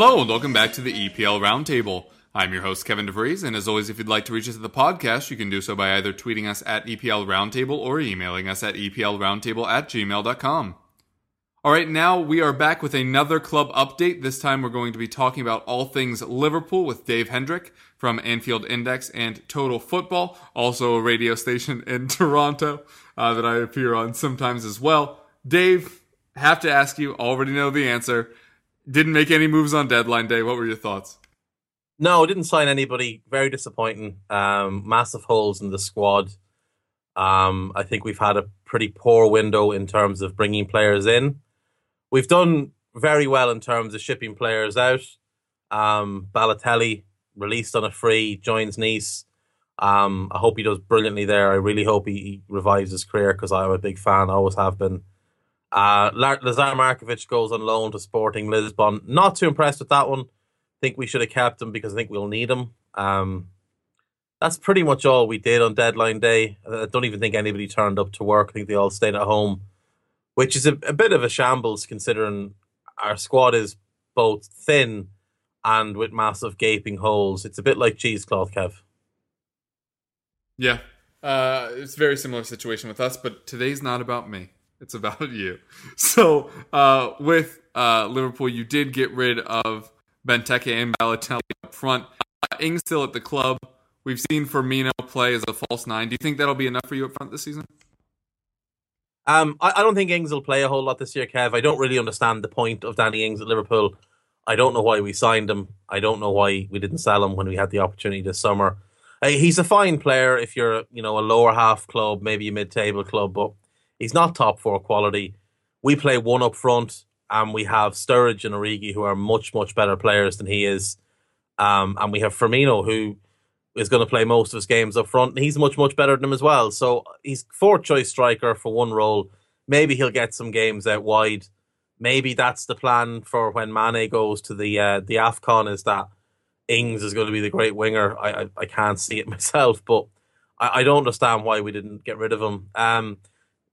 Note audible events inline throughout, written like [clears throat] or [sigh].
Hello and welcome back to the EPL Roundtable. I'm your host, Kevin DeVries, and as always, if you'd like to reach us at the podcast, you can do so by either tweeting us at EPL Roundtable or emailing us at EPLRoundtable at gmail.com. All right, now we are back with another club update. This time we're going to be talking about all things Liverpool with Dave Hendrick from Anfield Index and Total Football, also a radio station in [laughs] Toronto uh, that I appear on sometimes as well. Dave, have to ask you, already know the answer. Didn't make any moves on deadline day. What were your thoughts? No, didn't sign anybody. Very disappointing. Um, massive holes in the squad. Um, I think we've had a pretty poor window in terms of bringing players in. We've done very well in terms of shipping players out. Um, Balotelli released on a free, joins Nice. Um, I hope he does brilliantly there. I really hope he, he revives his career because I'm a big fan. I always have been. Uh, Lazar Markovic goes on loan to Sporting Lisbon. Not too impressed with that one think we should have kept him because I think we'll need him. Um, that's pretty much all we did on deadline day. I don't even think anybody turned up to work. I think they all stayed at home, which is a, a bit of a shambles considering our squad is both thin and with massive gaping holes. It's a bit like cheesecloth, Kev. Yeah, uh, it's a very similar situation with us, but today's not about me. It's about you. [laughs] So uh, with uh, Liverpool, you did get rid of Benteke and Balotelli up front. Uh, Ings still at the club. We've seen Firmino play as a false nine. Do you think that'll be enough for you up front this season? Um, I, I, don't think Ings will play a whole lot this year, Kev. I don't really understand the point of Danny Ings at Liverpool. I don't know why we signed him. I don't know why we didn't sell him when we had the opportunity this summer. Uh, he's a fine player if you're, you know, a lower half club, maybe a mid-table club, but he's not top four quality. We play one up front and we have Sturridge and Origi who are much much better players than he is, um, and we have Firmino who is going to play most of his games up front, and he's much much better than him as well. So he's fourth choice striker for one role. Maybe he'll get some games out wide. Maybe that's the plan for when Mane goes to the uh, the Afcon. Is that Ings is going to be the great winger? I I, I can't see it [laughs] myself, but I, I, don't understand why we didn't get rid of him. Um,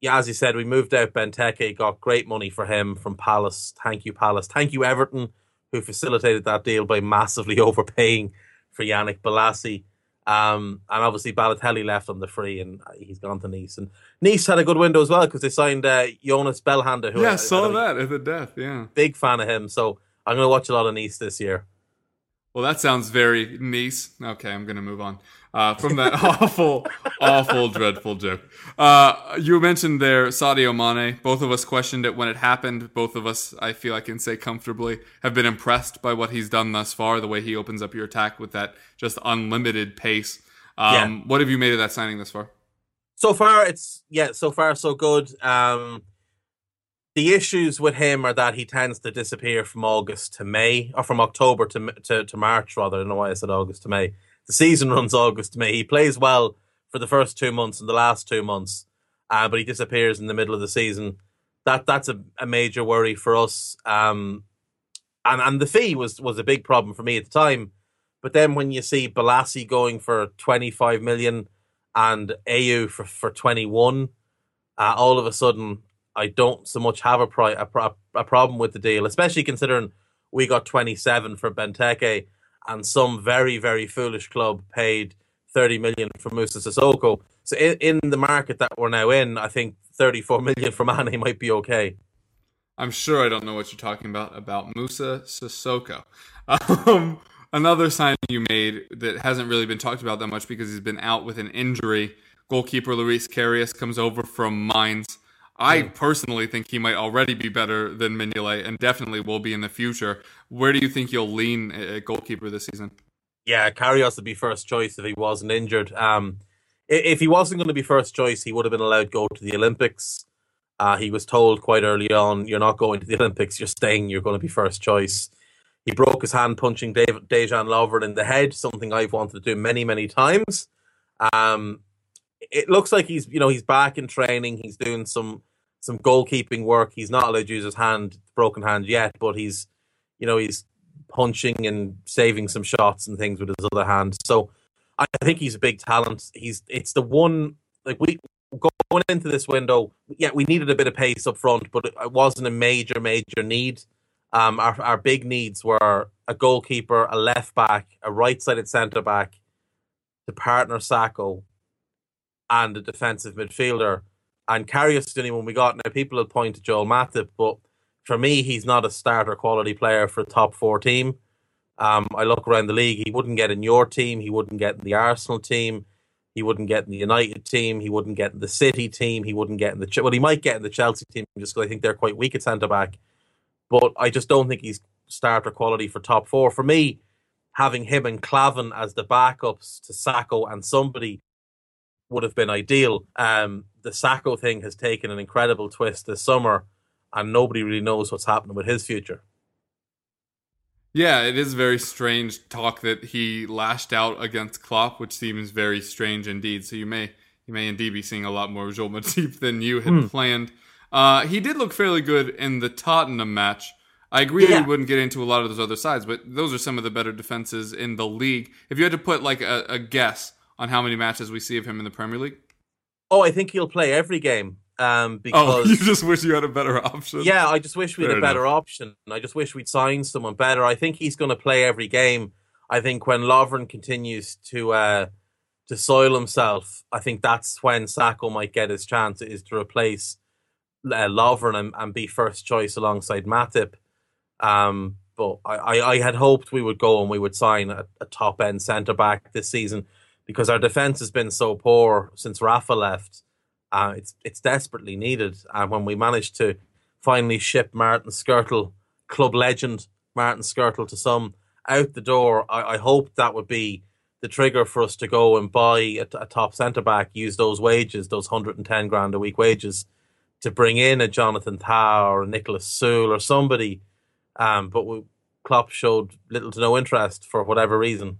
yeah, as you said, we moved out Benteke, got great money for him from Palace. Thank you, Palace. Thank you, Everton, who facilitated that deal by massively [laughs] overpaying for Yannick Bolasie. Um, and obviously Balotelli left on the free, and he's gone to Nice. And Nice had a good window as well because they signed uh, Younes Belhanda. Who yeah, I, saw that at the death. Yeah, big fan of him. So I'm going to watch a lot of Nice this year. Well, that sounds very Nice. Okay, I'm going to move on uh, from that [laughs] awful, awful, dreadful joke. Uh, you mentioned there Sadio Mane. Both of us questioned it when it happened. Both of us, I feel I can say comfortably, have been impressed by what he's done thus far. The way he opens up your attack with that just unlimited pace. Um, yeah. What have you made of that signing thus far? So far, it's yeah. So far, so good. Um, the issues with him are that he tends to disappear from August to May, or from October to to, to March rather. I don't know why I said August to May the season runs August to May. He plays well for the first two months and the last two months, uh, but he disappears in the middle of the season. That that's a, a major worry for us. Um, and and the fee was was a big problem for me at the time. But then when you see Bolasie going for twenty five million and Ayew for for twenty one, uh, all of a sudden I don't so much have a, pri- a, a problem with the deal, especially considering we got twenty seven for Benteke and some very very foolish club paid 30 million for Musa Sissoko. So in, in the market that we're now in, I think 34 [laughs] million for Mane might be okay. I'm sure I don't know what you're talking about about Musa Sissoko. [laughs] Um, another sign you made that hasn't really been talked about that much because he's been out with an injury. Goalkeeper Loris Karius comes over from Mainz. I personally think he might already be better than Mignolet and definitely will be in the future. Where do you think you'll lean at goalkeeper this season? Yeah, Karius would be first choice if he wasn't injured. Um, if he wasn't going to be first choice, he would have been allowed to go to the Olympics. Uh, he was told quite early on, "You're not going to the [laughs] Olympics. You're staying. You're going to be first choice." He broke his hand punching Dave, Dejan Lovren in the head, something I've wanted to do many, many times. Um, it looks like he's you know he's back in training. He's doing some some goalkeeping work. He's not allowed to use his hand, broken hand yet, but he's you know he's punching and saving some shots and things with his other hand. So I think he's a big talent. He's it's the one like we going into this window. Yeah, we needed a bit of pace up front, but it wasn't a major major need. Um, our our big needs were a goalkeeper, a left back, a right sided centre back to partner Sakho and a defensive midfielder. And Karius is one we got. Now, people will point to Joel Matip, but for me, he's not a starter quality player for a top four team. Um, I look around the league, he wouldn't get in your team, he wouldn't get in the Arsenal team, he wouldn't get in the United team, he wouldn't get in the City team, he wouldn't get in the well, he might get in the Chelsea team just because I think they're quite weak at centre back. But I just don't think he's starter quality for top four. For me, having him and Klavan as the backups to Sakho and somebody would have been ideal. Um, the Sakho thing has taken an incredible twist this summer, and nobody really knows what's happening with his future. Yeah, it is very strange talk that he lashed out against Klopp, which seems very strange indeed. So you may you may indeed be seeing a lot more Joel Matip [laughs] than you had mm. planned. Uh, he did look fairly good in the Tottenham match. I agree yeah. we wouldn't get into a lot of those other sides, but those are some of the better defenses in the league. If you had to put like a, a guess on how many matches we see of him in the Premier League, oh, I think he'll play every game. Um, [laughs] oh, because oh, you just wish you had a better option. Yeah, I just wish we had a better enough. option. I just wish we'd signed someone better. I think he's going to play every game. I think when Lovren continues to uh, to soil himself, I think that's when Sakho might get his chance is to replace uh, Lovren and, and be first choice alongside Matip. Um, but I, I, had hoped we would go and we would sign a, a top end centre back this season because our defence has been so poor since Rafa left uh, it's it's desperately needed. And when we managed to finally ship Martin Skrtel, club legend Martin Skrtel, to some out the door, I, I hoped that would be the trigger for us to go and buy a, a top centre back, use those wages, those 110 grand a week wages, to bring in a Jonathan Tah or a Niklas Süle or somebody. Um, but we, Klopp showed little to no interest for whatever reason.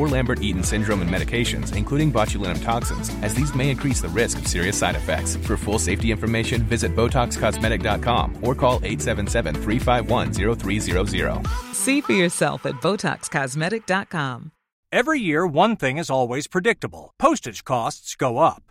or Lambert Eaton syndrome and medications, including botulinum toxins, as these may increase the risk of serious side effects. For full safety information, visit BotoxCosmetic.com or call 877 351 0300. See for yourself at BotoxCosmetic.com. Every year, one thing is always predictable postage costs go up.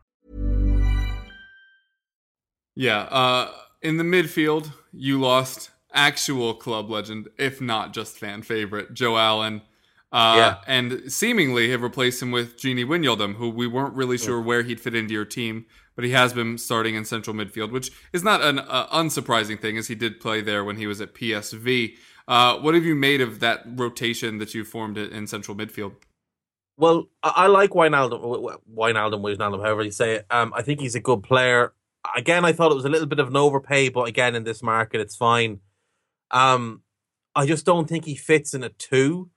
Yeah, uh, in the midfield, you lost actual club legend, if not just fan favorite, Joe Allen. Uh, yeah. And seemingly have replaced him with Gini Wijnaldum, who we weren't really sure where he'd fit into your team, but he has been starting in central midfield, which is not an uh, unsurprising thing, as he did play there when he was at PSV. Uh, what have you made of that rotation that you formed in central midfield? Well, I, I like Wijnaldum, Wijnaldum, Wijnaldum, however you say it. Um, I think he's a good player again, I thought it was a little bit of an overpay, but again, in this market, it's fine. Um, I just don't think he fits in a two.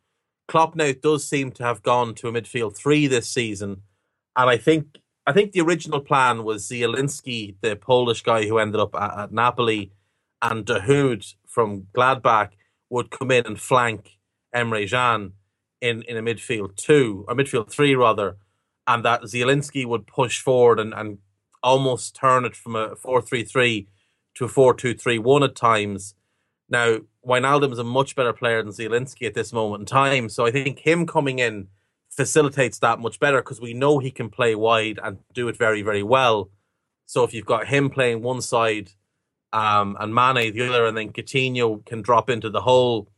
Klopp now does seem to have gone to a midfield three this season, and I think I think the original plan was Zielinski, the Polish guy who ended up at, at Napoli, and Dahoud from Gladbach would come in and flank Emre Can in, in a midfield two, or midfield three rather, and that Zielinski would push forward and, and almost turn it from a 4 3 3 to a 4 2 3 1 at times. Now, Wijnaldum is a much better player than Zielinski at this moment in time. So I think him coming in facilitates that much better because we know he can play wide and do it very, very well. So if you've got him playing one side um, and Mane the other, and then Coutinho can drop into the hole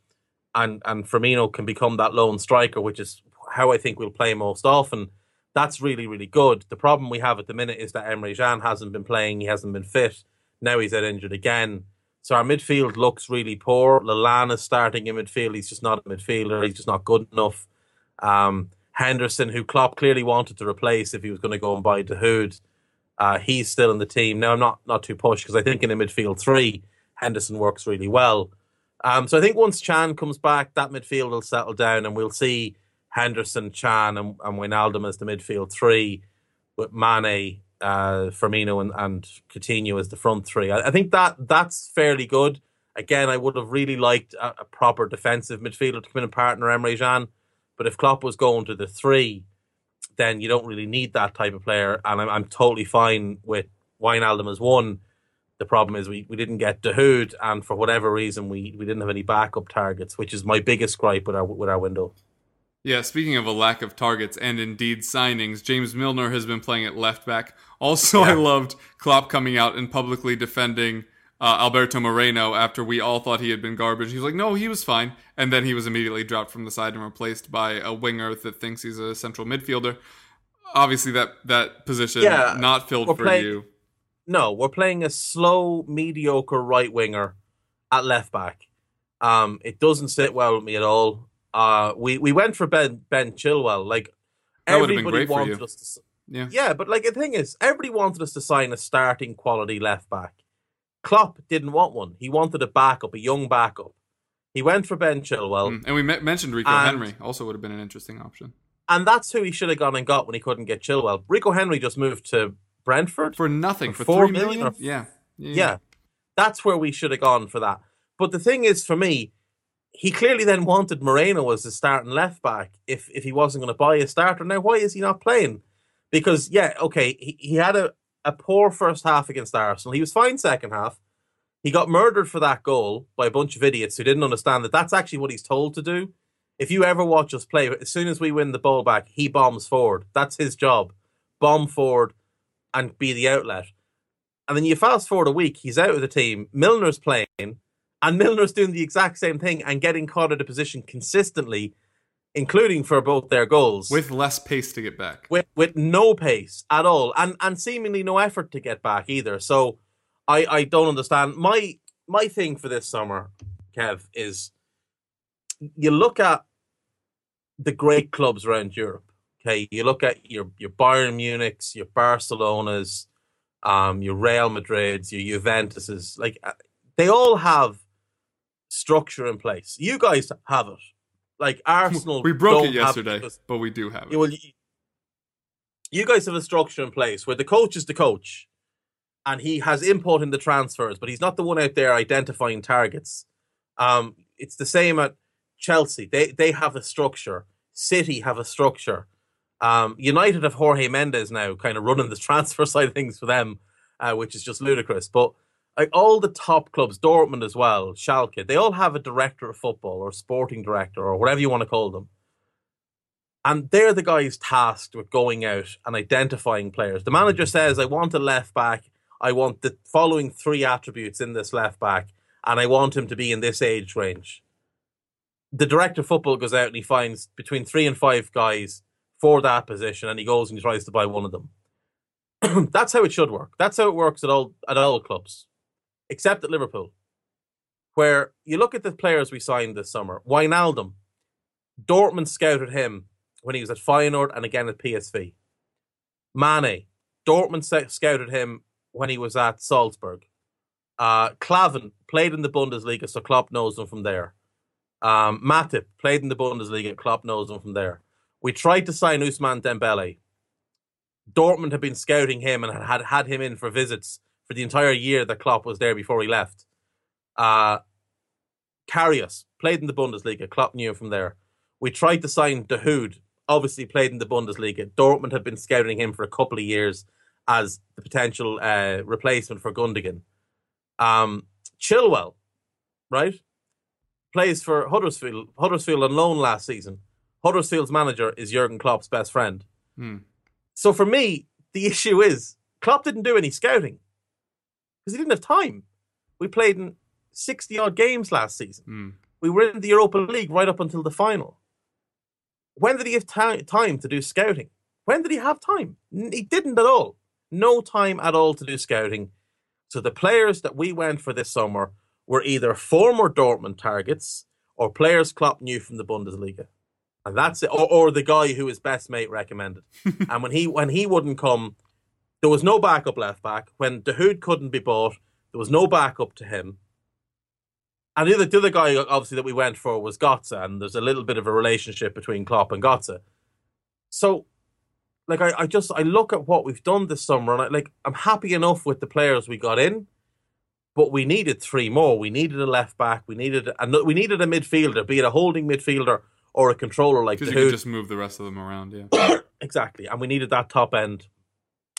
and and Firmino can become that lone striker, which is how I think we'll play most often. That's really really good. The problem we have at the minute is that Emre Can hasn't been playing. He hasn't been fit. Now he's out injured again. So our midfield looks really poor. Lallana's starting in midfield. He's just not a midfielder. He's just not good enough. Um, Henderson, who Klopp clearly wanted to replace if he was going to go and buy Dahoud, uh, he's still in the team. Now I'm not not too pushed because I think in a midfield three, Henderson works really well. Um, so I think once Can comes back, that midfield will settle down, and we'll see Henderson, Can, and, and Wijnaldum as the midfield three, with Mane, uh, Firmino, and, and Coutinho as the front three. I, I, think that that's fairly good. Again, I would have really liked a, a proper defensive midfielder to come in and partner Emre Can, but if Klopp was going to the three, then you don't really need that type of player. And I'm, I'm totally fine with Wijnaldum as one. The problem is we, we didn't get Dahoud, and for whatever reason, we, we didn't have any backup targets, which is my biggest gripe with our with our window. Yeah, speaking of a lack of targets and indeed signings, James Milner has been playing at left back. Also, yeah. I loved Klopp coming out and publicly defending uh, Alberto Moreno after we all thought he had been garbage. He was like, no, he was fine. And then he was immediately dropped from the side and replaced by a winger that thinks he's a central midfielder. Obviously, that, that position yeah, not filled for playing, you. No, we're playing a slow, mediocre right winger at left back. Um, it doesn't sit well with me at all. Uh, we we went for Ben Ben Chilwell. Like that everybody wanted us to. Yeah, yeah, but like the thing is, everybody wanted us to sign a starting quality left back. Klopp didn't want one. He wanted a backup, a young backup. He went for Ben Chilwell, mm, and we me- mentioned Rico and, Henry. Also, would have been an interesting option. And that's who he should have gone and got when he couldn't get Chilwell. Rico Henry just moved to Brentford for nothing for, for four million. million or, yeah. yeah, yeah, that's where we should have gone for that. But the thing is, for me, he clearly then wanted Moreno as the starting left back if if he wasn't going to buy a starter. Now, why is he not playing? Because yeah, okay, he, he had a, a poor first half against Arsenal. He was fine second half. He got murdered for that goal by a bunch of idiots who didn't understand that that's actually what he's told to do. If you ever watch us play, as soon as we win the ball back, he bombs forward. That's his job. Bomb forward and be the outlet. And then you fast forward a week, he's out of the team. Milner's playing and Milner's doing the exact same thing and getting caught at a position consistently, including for both their goals. With less pace to get back. With with no pace at all. And and seemingly no effort to get back either. So I, I don't understand. My my thing for this summer, Kev, is you look at the great clubs around Europe. Okay, you look at your your Bayern Munich's, your Barcelona's, um, your Real Madrid's, your Juventus's. Like uh, they all have structure in place. You guys have it. Like Arsenal, we broke it yesterday, it but we do have it. Well, you, you guys have a structure in place where the coach is the coach, and he has input in the transfers, but he's not the one out there identifying targets. Um, it's the same at Chelsea. They they have a structure. City have a structure. Um, United have Jorge Mendes now, kind of running the [laughs] transfer side of things for them, uh, which is just ludicrous. But like all the top clubs, Dortmund as well, Schalke, they all have a director of football or sporting director or whatever you want to call them. And they're the guys tasked with going out and identifying players. The manager says, I want a left back. I want the following three attributes in this left back, and I want him to be in this age range. The director of football goes out and he finds between three and five guys for that position, and he goes and he tries to buy one of them. [clears throat] That's how it should work. That's how it works at all at all clubs except at Liverpool, where you look at the players we signed this summer. Wijnaldum, Dortmund scouted him when he was at Feyenoord and again at PSV. Mane, Dortmund scouted him when he was at Salzburg. Uh, Klavan played in the Bundesliga, so Klopp knows him from there. Um, Matip played in the Bundesliga, Klopp knows him from there. We tried to sign Ousmane Dembele. Dortmund had been scouting him and had had him in for visits for the entire year that Klopp was there before he left. Uh, Karius played in the Bundesliga. Klopp knew him from there. We tried to sign Dahoud, obviously played in the Bundesliga. Dortmund had been scouting him for a couple of years as the potential uh, replacement for Gundogan. Um, Chilwell, right, plays for Huddersfield. Huddersfield on loan last season. Huddersfield's manager is Jurgen Klopp's best friend. Hmm. So for me, the issue is Klopp didn't do any scouting because he didn't have time. We played in 60 odd games last season. Mm. We were in the Europa League right up until the final. When did he have ti- time to do scouting? When did he have time? He didn't at all. No time at all to do scouting. So the players that we went for this summer were either former Dortmund targets or players Klopp knew from the Bundesliga. And that's it. Or, or the guy who his best mate recommended. [laughs] and when he when he wouldn't come, there was no backup left back. When Dahoud couldn't be bought, there was no backup to him. And the other, the other guy, obviously, that we went for was Gotze, and there's a little bit of a relationship between Klopp and Gotze. So, like, I, I just I look at what we've done this summer, and I, like I'm happy enough with the players we got in, but we needed three more. We needed a left back. We needed a we needed a midfielder, be it a holding midfielder or a controller like Because you Hood. could just move the rest of them around. Yeah. [coughs] Exactly. And we needed that top end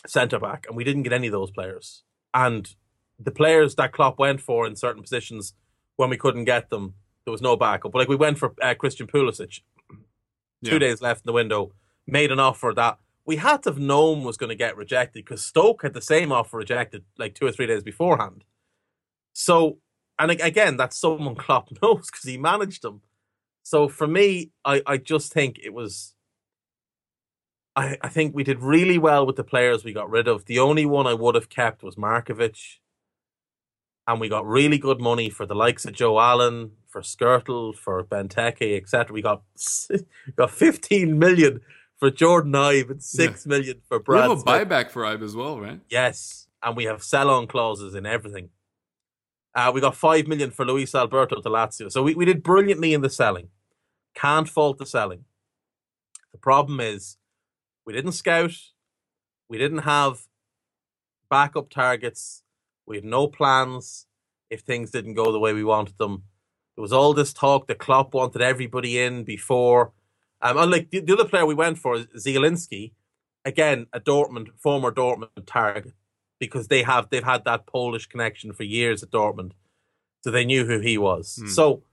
centre back, and we didn't get any of those players. And the players that Klopp went for in certain positions, when we couldn't get them, there was no backup. But like we went for uh, Christian Pulisic, two Yeah. days left in the window, made an offer that we had to have known was going to get rejected because Stoke had the same offer rejected like two or three days beforehand. So, and again, that's someone [laughs] Klopp knows because he managed them. So for me, I, I just think it was. I, I think we did really well with the players we got rid of. The only one I would have kept was Markovic. And we got really good money for the likes of Joe Allen, for Skrtel, for Benteke, etc. We got we [laughs] got 15 million for Jordan Ibe and six million for Brad. We have a Smith. buyback for Ibe as well, right? Yes, and we have sell-on clauses in everything. Uh, we got five million for Luis Alberto to Lazio, so we, we did brilliantly in the selling. Can't fault the selling. The problem is we didn't scout, we didn't have backup targets, we had no plans if things didn't go the way we wanted them. There was all this talk that Klopp wanted everybody in before. Um, unlike the, the other player we went for, Zielinski, again a Dortmund former Dortmund target because they have they've had that Polish connection for years at Dortmund, so they knew who he was. Hmm. So,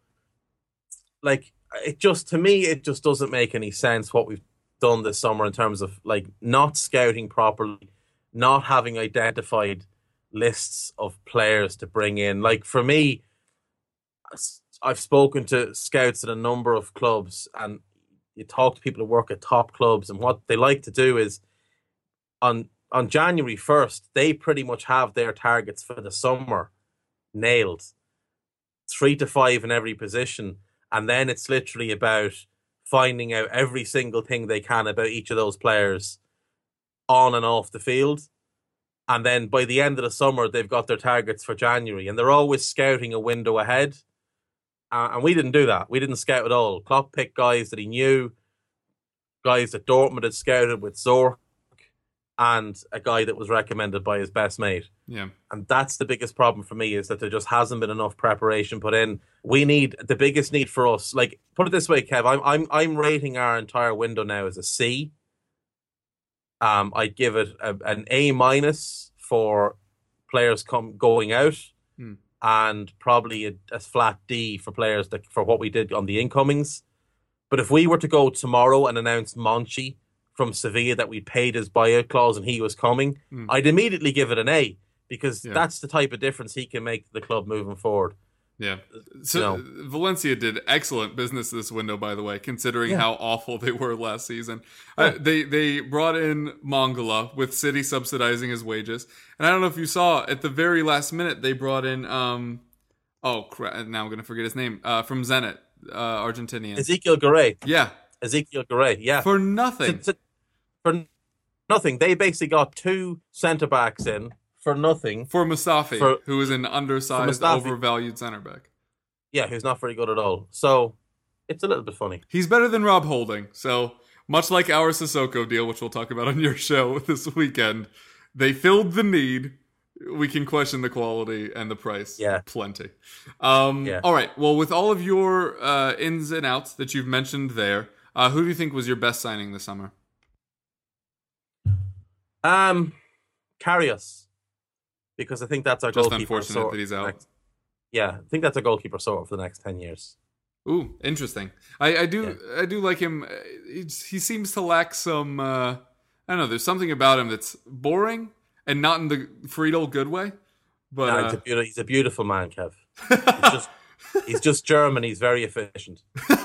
like it just to me, it just doesn't make any sense what we've done this summer in terms of like not scouting properly, not having identified lists of players to bring in. Like for me, I've spoken to scouts at a number of clubs, and you talk to people who work at top clubs, and what they like to do is on on January first, they pretty much have their targets for the summer nailed, three to five in every position, and then it's literally about finding out every single thing they can about each of those players on and off the field. And then by the end of the summer, they've got their targets for January, and they're always scouting a window ahead. Uh, and we didn't do that. We didn't scout at all. Klopp picked guys that he knew, guys that Dortmund had scouted with Zorc, and a guy that was recommended by his best mate. Yeah. And that's the biggest problem for me is that there just hasn't been enough preparation put in. We need the biggest need for us. Like put it this way, Kev, I'm I'm I'm rating our entire window now as a C. Um, I'd give it a, an A minus for players come going out, Hmm. and probably a, a flat D for players that for what we did on the incomings. But if we were to go tomorrow and announce Monchi from Sevilla that we'd paid his buyout clause and he was coming, Hmm. I'd immediately give it an A because Yeah. that's the type of difference he can make to the club moving forward. Yeah. So No. Valencia did excellent business this window, by the way, considering Yeah. how awful they were last season. Yeah. Uh, they they brought in Mangala with City subsidizing his wages, and I don't know if you saw at the very last minute they brought in um oh crap now I'm gonna forget his name uh from Zenit uh Argentinian Ezequiel Garay, yeah Ezequiel Garay, yeah, for nothing To- to- for nothing. They basically got two centre backs in for nothing. for Mustafi For- who is an undersized overvalued center back. Yeah, who's not very good at all. So it's a little bit funny. He's better than Rob Holding. So much like our Sissoko deal, which we'll talk about on your [laughs] show this weekend, they filled the need. We can question the quality and the price. Yeah. plenty. Um, Yeah. All right. Well, with all of your uh, ins and outs that you've mentioned there, uh, who do you think was your best signing this summer? Um, Karius, because I think that's our Just goalkeeper. unfortunate sort that he's for the out. next- yeah, I think that's a goalkeeper sort for the next ten years. Ooh, interesting. I, I do I do like him. He seems to lack some. Uh, I don't know. There's something about him that's boring and not in the Friedel good way. But Yeah, uh, he's, a beautiful, he's a beautiful man, Kev. He's just [laughs] He's just German. He's very efficient. [laughs]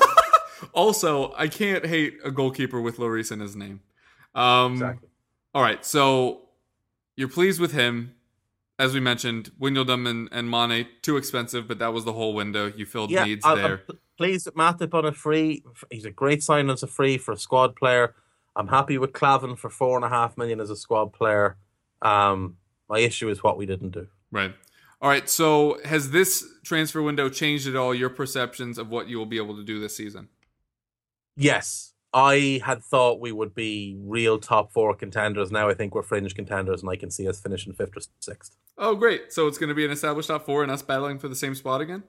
Also, I can't hate a goalkeeper with Lloris in his name. Um, Exactly. All right, so you're pleased with him. As we mentioned, Wijnaldum and, and Mane, too expensive, but that was the whole window. You filled Yeah, needs I- there. I'm pleased with Matip on a free. He's a great sign as a free for a squad player. I'm happy with Klavan for four and a half million as a squad player. Um, my issue is what we didn't do. Right. All right, so has this transfer window changed at all your perceptions of what you will be able to do this season? Yes, I had thought we would be real top four contenders. Now I think we're fringe contenders, and I can see us finishing fifth or sixth, Oh, great. So it's going to be an established top four and us battling for the same spot again?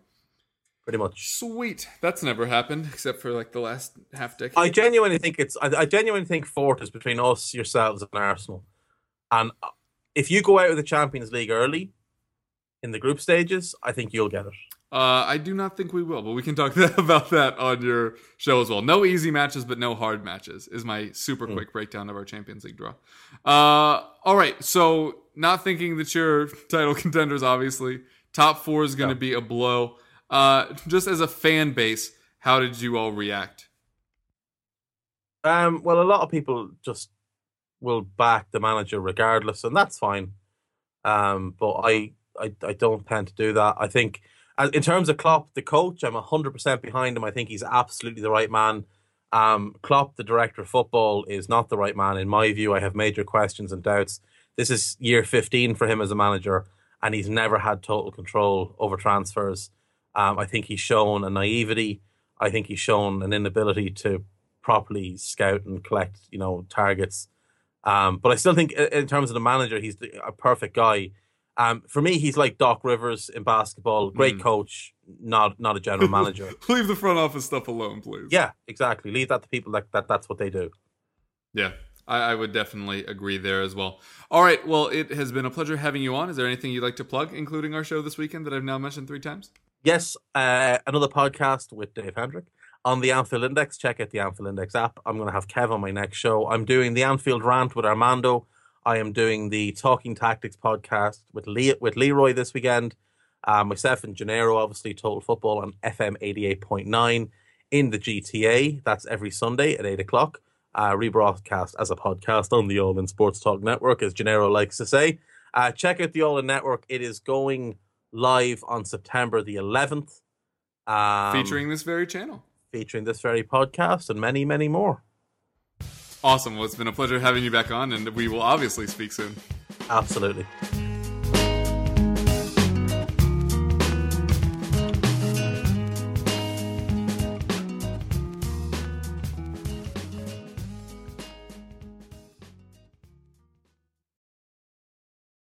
pretty much. Sweet. That's never happened except for like the last half decade. I genuinely think it's. I, I genuinely think fourth is between us, yourselves, and Arsenal. And uh, if you go out of the Champions League early in the group stages, I think you'll get it. Uh, I do not think we will, but we can talk [laughs] about that on your show as well. No easy matches, but no hard matches is my super quick breakdown of our Champions League draw. Uh, all right, so not thinking that you're [laughs] title contenders, obviously. Top four is going to be a blow. Uh, just as a fan base, how did you all react? Um, well, a lot of people just will back the manager regardless, and that's fine. Um, but I, I, I don't tend to do that. I think, in terms of Klopp, the coach, I'm hundred percent behind him. I think he's absolutely the right man. Um, Klopp, the director of football, is not the right man in my view. I have major questions and doubts. This is year 15 for him as a manager, and he's never had total control over transfers. Um, I think he's shown a naivety. I think he's shown an inability to properly scout and collect, you know, targets. Um, but I still think, in terms of the manager, he's a perfect guy. Um, for me, he's like Doc Rivers in basketball. Great Mm. coach, not not a general manager. [laughs] Leave the front office stuff alone, please. yeah, exactly. Leave that to people that, that that's what they do. Yeah, I, I would definitely agree there as well. All right, well, it has been a pleasure having you on. Is there anything you'd like to plug, including our show this weekend that I've now mentioned three times? Yes, uh, another podcast with Dave Hendrick on the Anfield Index. Check out the Anfield Index app. I'm going to have Kev on my next show. I'm doing the Anfield Rant with Armando. I am doing the Talking Tactics podcast with Le- with Leroy this weekend. Uh, myself and Gennaro, obviously, Total Football on FM 88.9 in the GTA. That's every Sunday at 8 o'clock. Uh, rebroadcast as a podcast on the All In Sports Talk Network, as Gennaro likes to say. Uh, check out the All In Network. It is going live on September the 11th. Um, Featuring this very channel. featuring this very podcast and many, many more. Awesome. Well, it's been a pleasure having you back on, and we will obviously speak soon. Absolutely.